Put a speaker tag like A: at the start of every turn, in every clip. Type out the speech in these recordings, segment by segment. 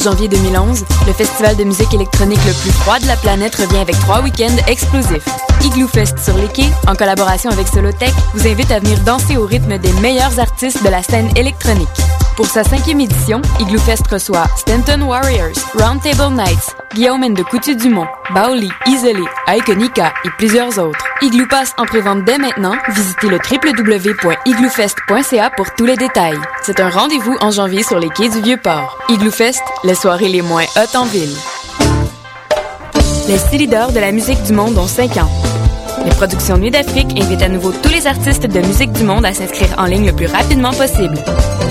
A: 29 janvier 2011, le festival de musique électronique le plus froid de la planète revient avec trois week-ends explosifs. Igloo Fest sur les quais, en collaboration avec Solotech, vous invite à venir danser au rythme des meilleurs artistes de la scène électronique. Pour sa cinquième édition, Igloo Fest reçoit Stanton Warriors, Roundtable Nights, Guillaume de Coutu-Dumont, Baoli, Isolé, Iconica et plusieurs autres. Igloo Pass en prévente dès maintenant. Visitez le www.igloofest.ca pour tous les détails. C'est un rendez-vous en janvier sur les quais du Vieux-Port. Igloo Fest, les soirées les moins hautes en ville. Les six de la musique du monde ont 5 ans. Les productions Nuit d'Afrique invitent à nouveau tous les artistes de musique du monde à s'inscrire en ligne le plus rapidement possible.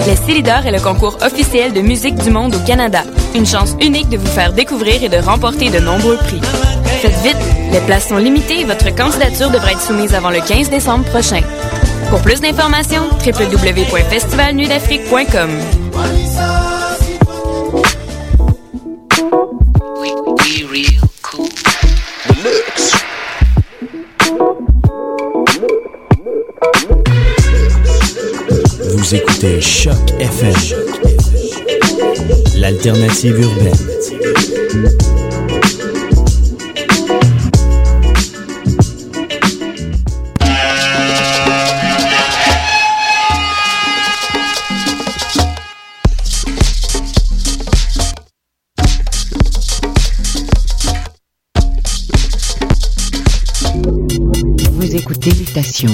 A: Les Célidors est le concours officiel de musique du monde au Canada. Une chance unique de vous faire découvrir et de remporter de nombreux prix. Faites vite, les places sont limitées et votre candidature devrait être soumise avant le 15 décembre prochain. Pour plus d'informations, www.festivalnuitdafrique.com.
B: Vous écoutez Choc FM, l'alternative urbaine.
C: Vous écoutez Mutation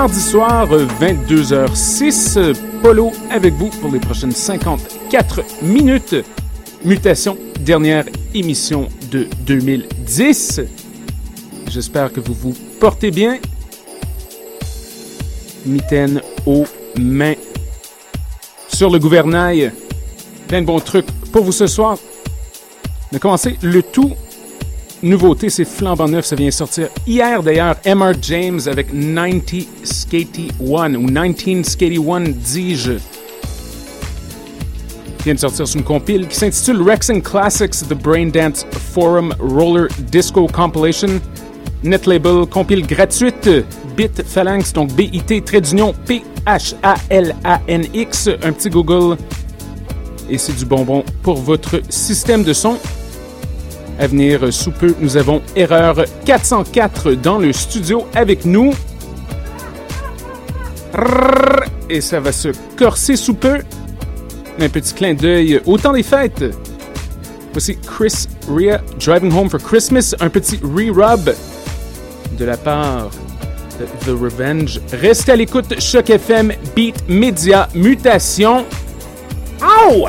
D: Mardi soir, 22h06, Polo avec vous pour les prochaines 54 minutes. Mutation, dernière émission de 2010. J'espère que vous vous portez bien. Mitaine aux mains. Sur le gouvernail, plein de bons trucs pour vous ce soir. On a commencé le tout nouveauté, c'est flambant neuf, ça vient sortir hier d'ailleurs. M.R. James avec 90 Skaty One, ou 19 Skaty One, dis-je. vient de sortir sur une compile qui s'intitule Rexing Classics The Brain Dance Forum Roller Disco Compilation. Net label, compile gratuite, Bit Phalanx, donc B-I-T, trait d'union, P-H-A-L-A-N-X, un petit Google. Et c'est du bonbon pour votre système de son. À venir sous peu, nous avons Erreur 404 dans le studio avec nous. Et ça va se corser sous peu. Un petit clin d'œil au temps des fêtes. Voici Chris Ria Driving Home for Christmas, un petit re-rub de la part de The Revenge. Restez à l'écoute, Choc FM, Beat Media, Mutation. Ow!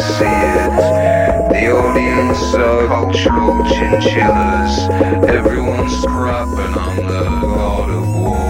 E: The audience are cultural chinchillas. Everyone's crapping on the god of war.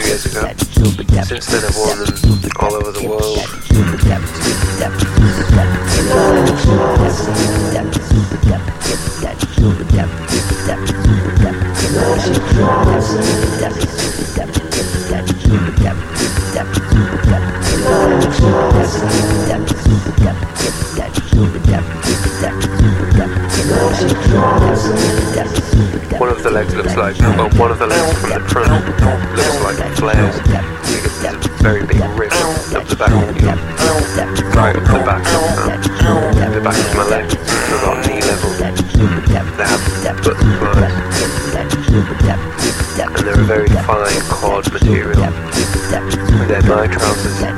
F: few years ago. Since then I've worn them all over the world. One of the legs looks like, well, one of the legs from the front looks very big rip up the back of you. Right up the back of um, the back of my leg, so about knee level. They button marks. And they're a very fine cord material. They're my trousers.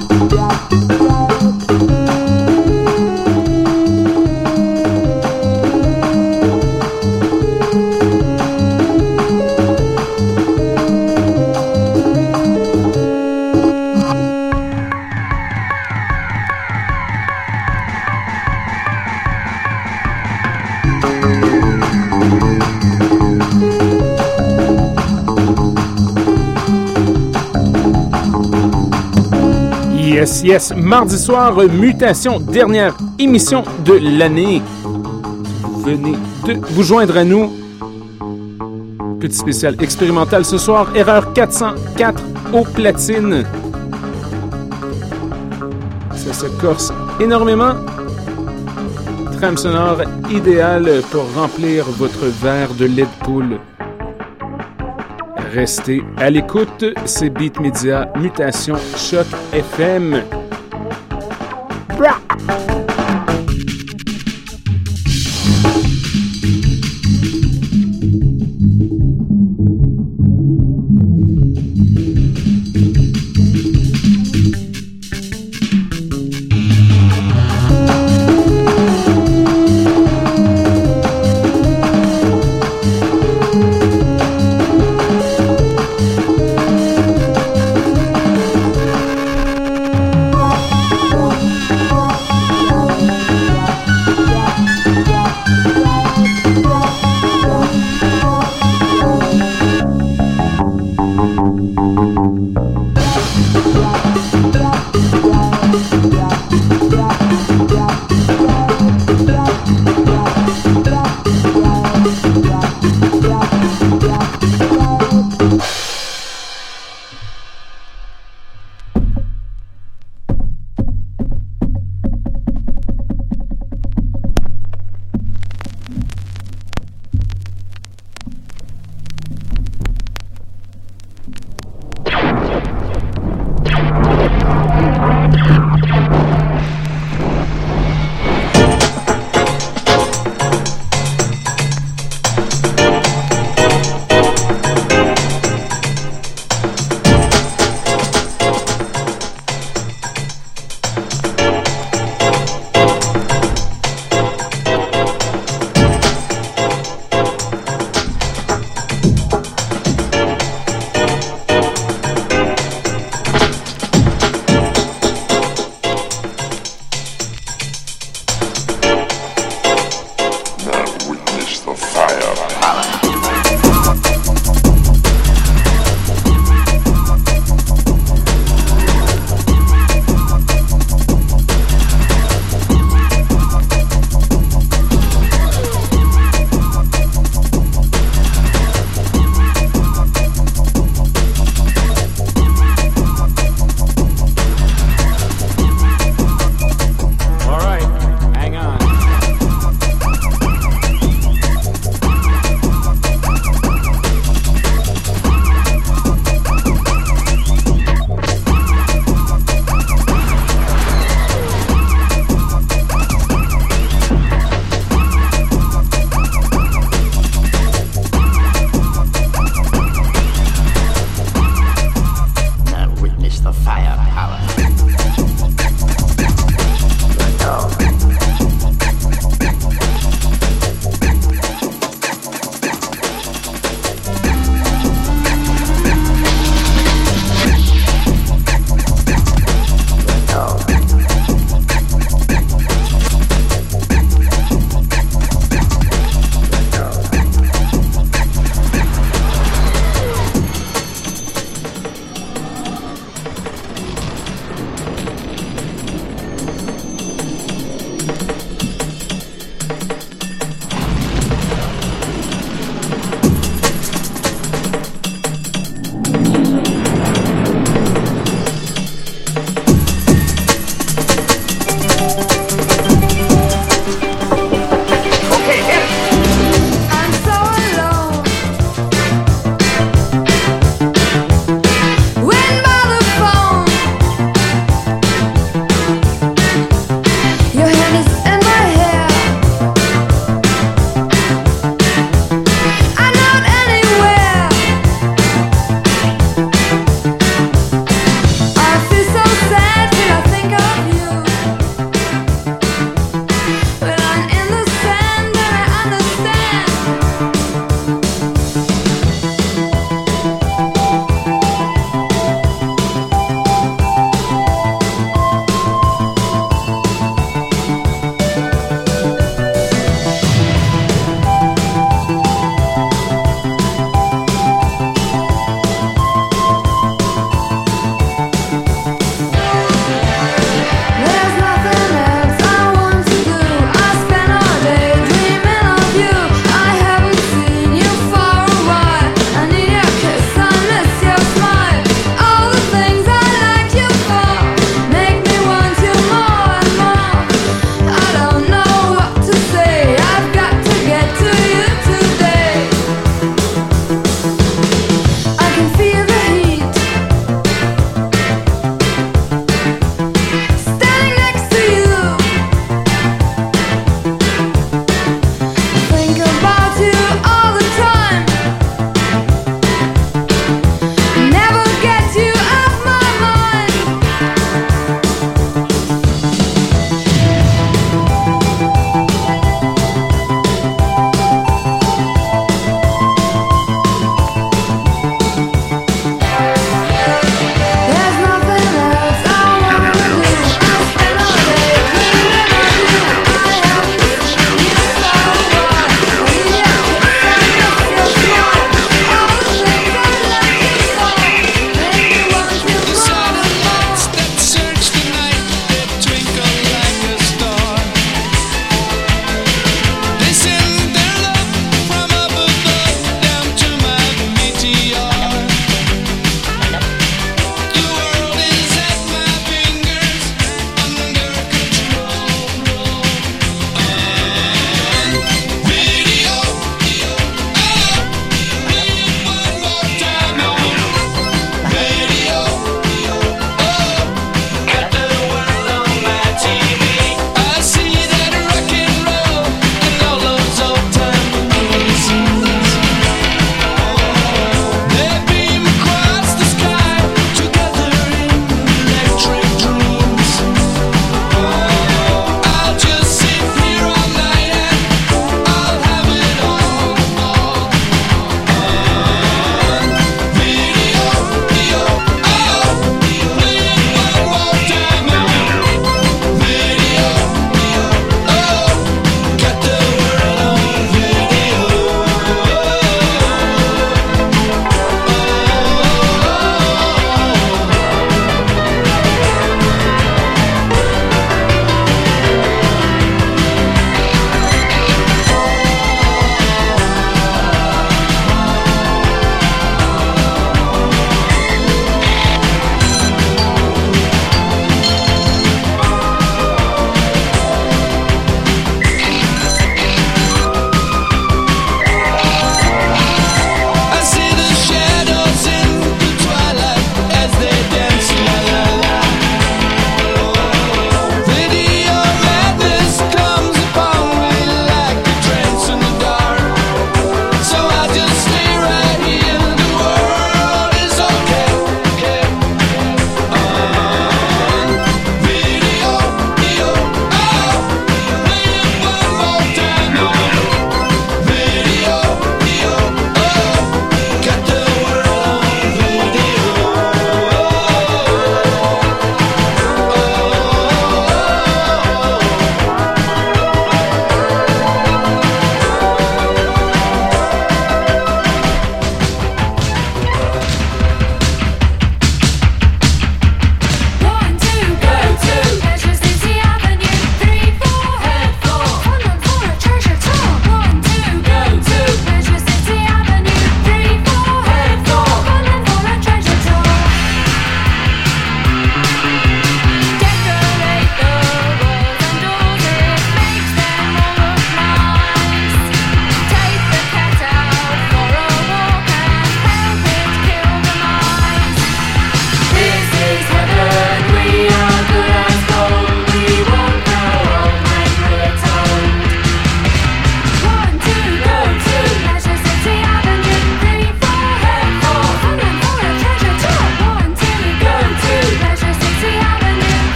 G: Yeah, yeah.
D: Yes. Mardi soir, mutation, dernière émission de l'année. Venez de vous joindre à nous. Petit spécial expérimental ce soir, erreur 404 au platine. Ça se corse énormément. Trame sonore idéale pour remplir votre verre de lait de. Restez à l'écoute, c'est Beat Media Mutation Choc FM.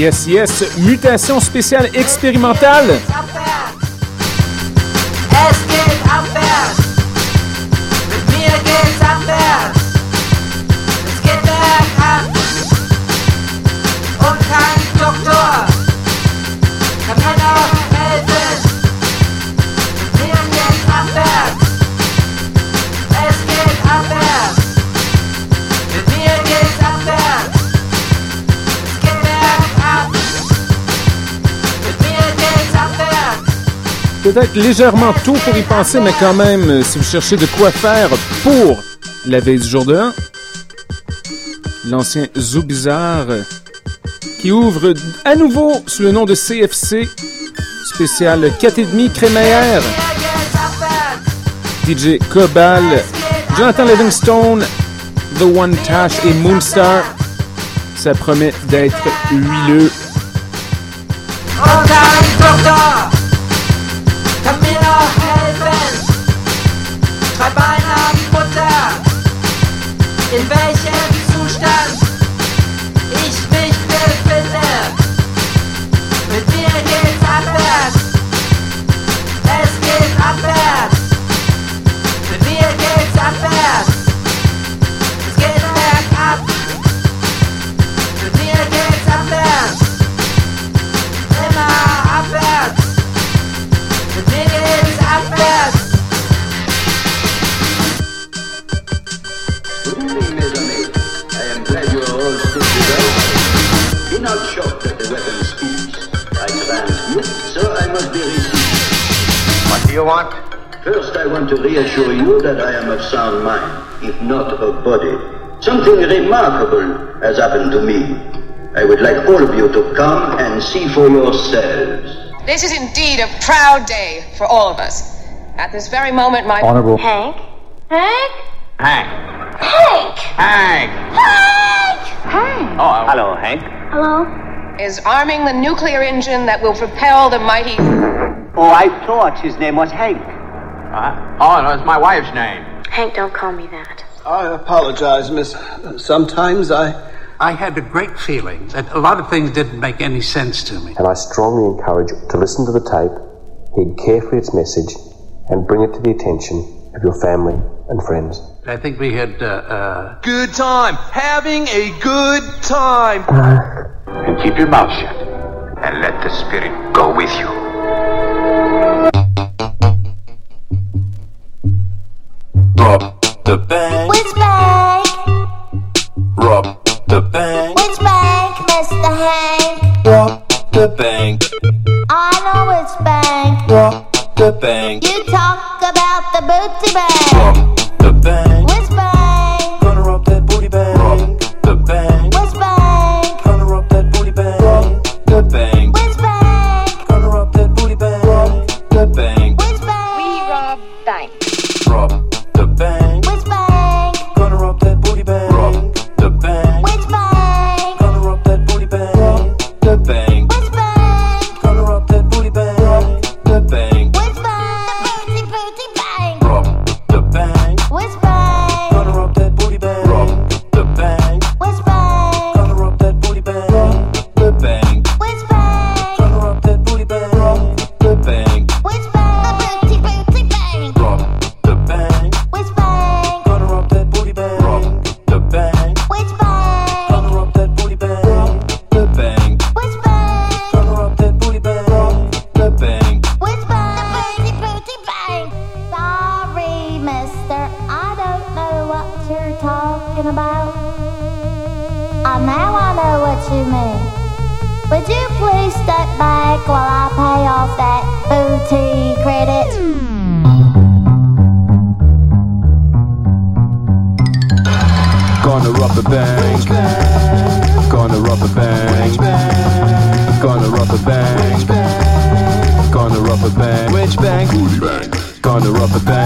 H: Yes, yes. Mutation spéciale expérimentale. Peut-être légèrement tôt pour y penser, mais quand même, euh, si vous cherchez de quoi faire pour la veille du jour de l'an, l'ancien Zoo Bizarre euh, qui ouvre à nouveau sous le nom de CFC, spécial 4,5 crémaillère. DJ Cobal, Jonathan Livingstone, The One Tash et Moonstar. Ça promet d'être huileux.
I: Happened to me. I would like all of you to come and see for yourselves.
J: This is indeed a proud day for all of us. At this very moment, my
K: Honorable-
J: Hank, Hank,
L: Hank.
J: Hank,
L: Hank.
J: Hank, Hank,
L: Oh, hello, Hank.
J: hello, is arming the nuclear engine that will propel the mighty.
L: Oh, I thought his name was Hank. Uh, oh, no, it's my wife's name.
J: Hank, don't call me that.
M: I apologize, miss. Sometimes I.
N: I had a great feeling that a lot of things didn't make any sense to me.
O: and I strongly encourage you to listen to the tape, heed carefully its message, and bring it to the attention of your family and friends.
N: I think we had, uh, uh,
P: Good time. Having a good time.
L: And keep your mouth shut. And let the spirit go with you.
B: Rob the bank.
Q: bank.
B: Food bank.
R: Garner up a bank.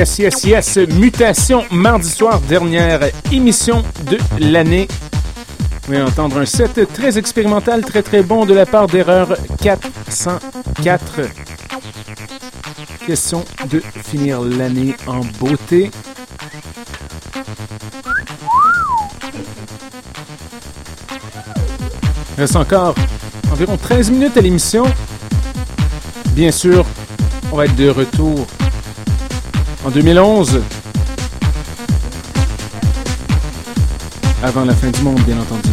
D: Yes, yes, yes. Mutation, mardi soir, dernière émission de l'année. Vous allez entendre un set très expérimental, très très bon de la part d'Erreur 404. Question de finir l'année en beauté. Il reste encore environ 13 minutes à l'émission. Bien sûr, on va être de retour en 2011. Avant la fin du monde, bien entendu.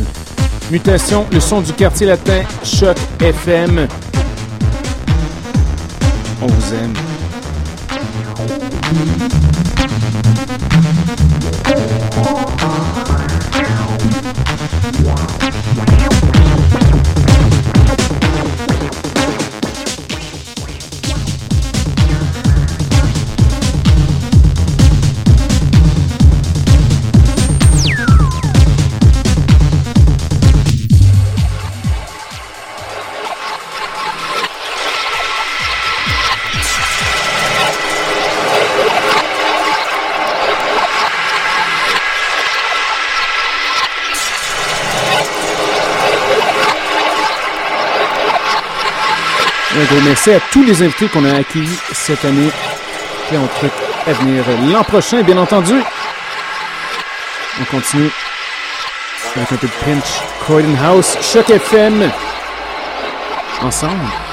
D: Mutation, le son du quartier latin, Choc FM. On vous aime. À tous les invités qu'on a accueillis cette année. Et on truc à venir l'an prochain, bien entendu. On continue avec un peu de pinch. Croydon House, Choc FM. Ensemble.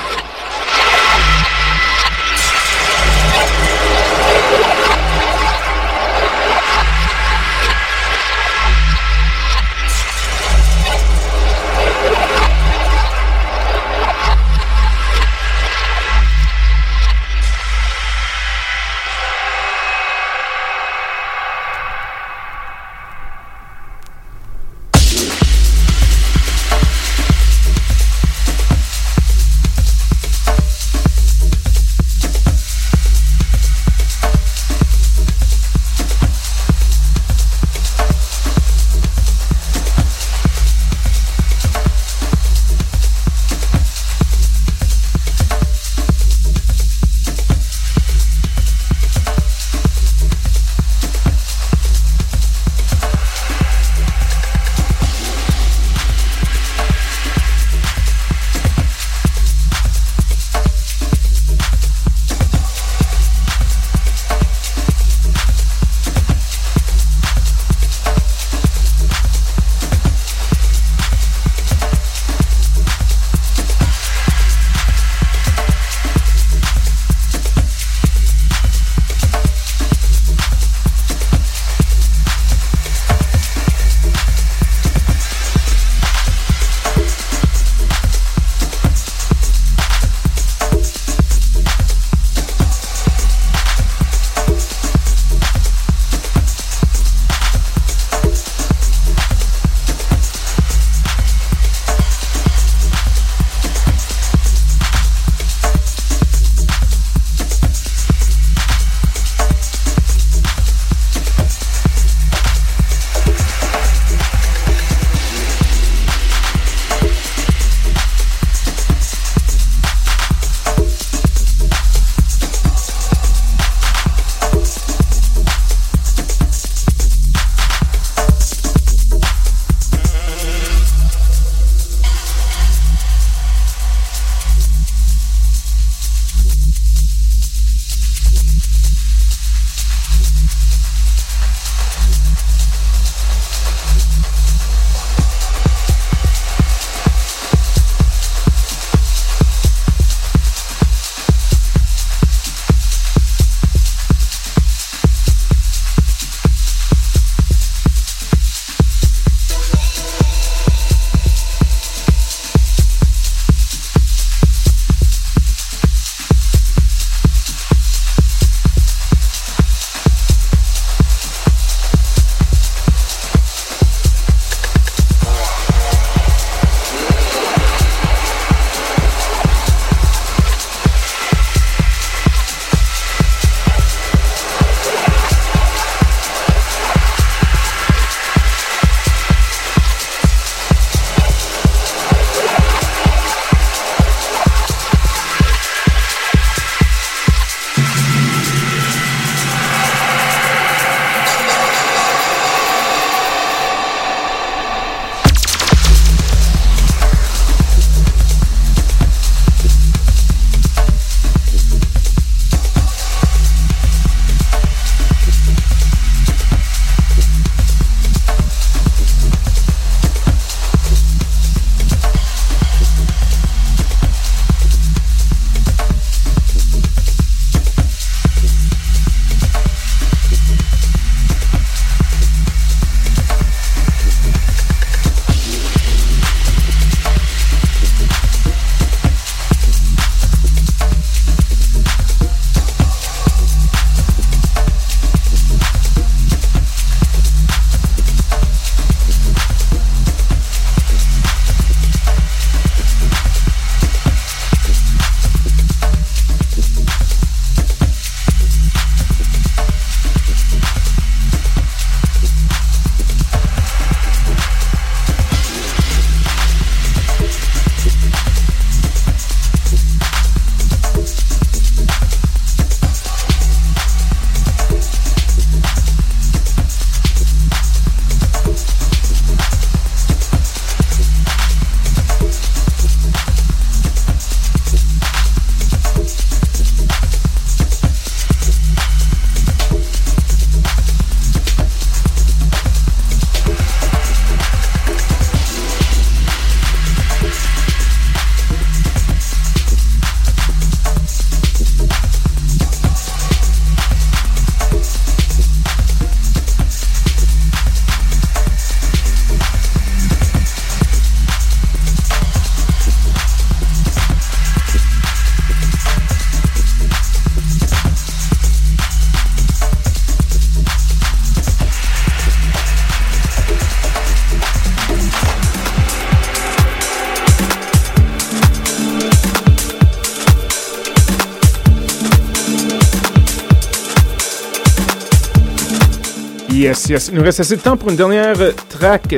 D: Il nous reste assez de temps pour une dernière track.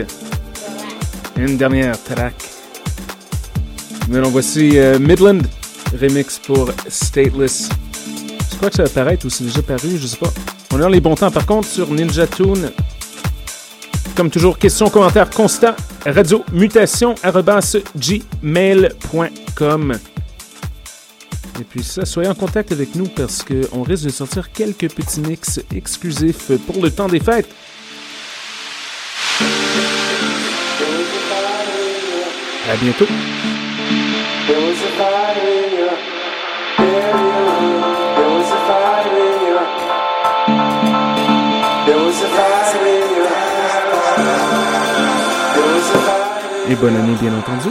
D: Une dernière track. Mais non, voici euh, Midland, remix pour Stateless. Je crois que ça va paraître ou c'est déjà paru, je sais pas. On dans les bons temps par contre sur Ninja Tune. Comme toujours, questions, commentaires, constats, radio mutation gmail.com. Et puis ça, soyez en contact avec nous parce qu'on risque de sortir quelques petits mix exclusifs pour le temps des fêtes. À bientôt. Et bonne année, bien entendu.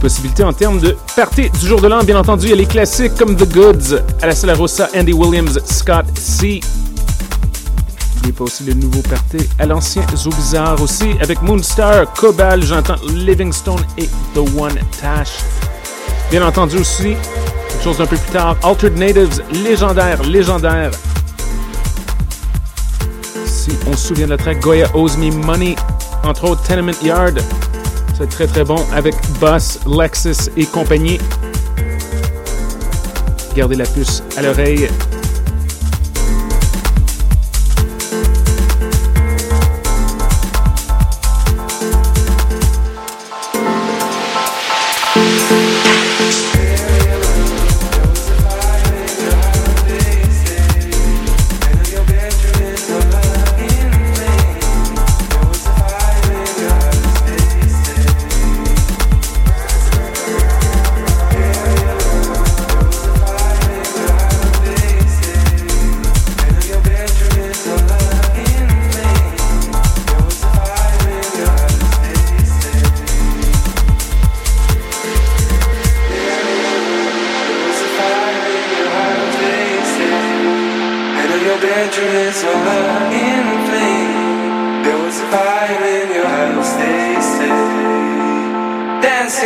D: Possibilités en termes de parties du jour de l'an. Bien entendu, il y a les classiques comme The Goods, à la Rossa, Andy Williams, Scott C. N'oubliez pas aussi le nouveau party à l'ancien Zoo Bizarre aussi, avec Moonstar, Cobal, j'entends Livingstone et The One Tash. Bien entendu aussi, quelque chose d'un peu plus tard, Altered Natives, légendaire, légendaire. Si on se souvient de la track Goya Owes Me Money, entre autres Tenement Yard, c'est très très bon avec Boss, Lexus et compagnie. Gardez la puce à l'oreille.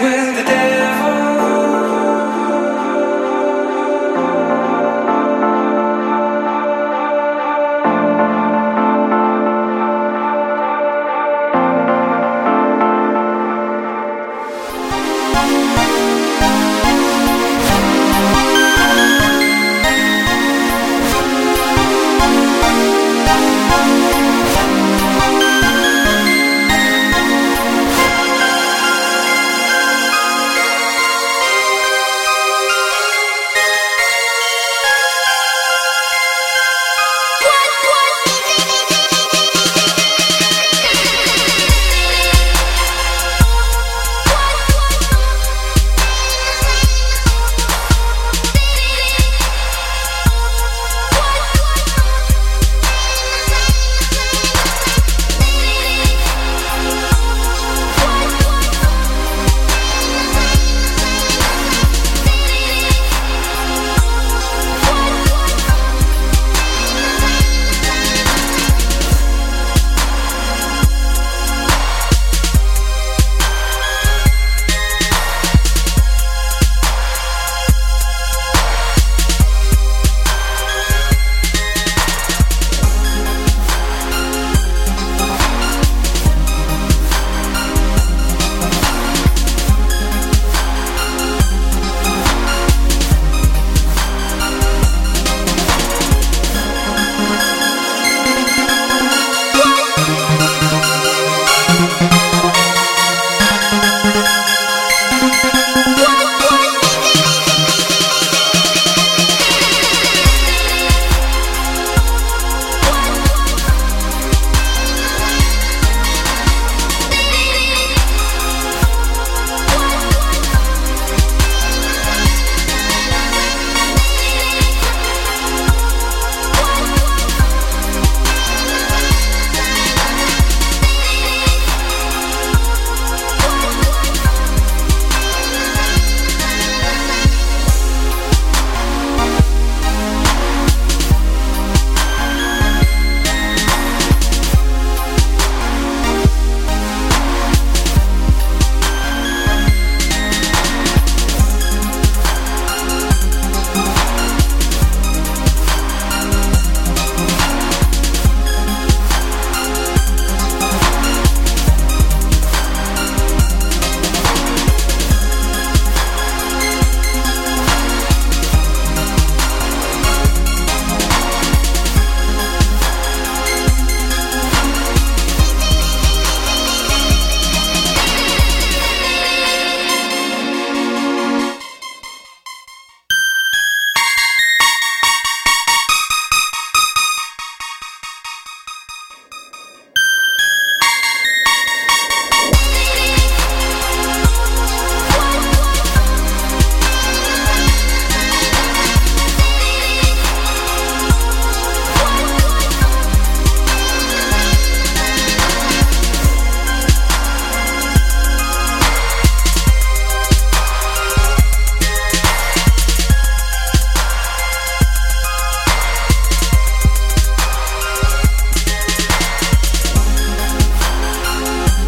B: when the day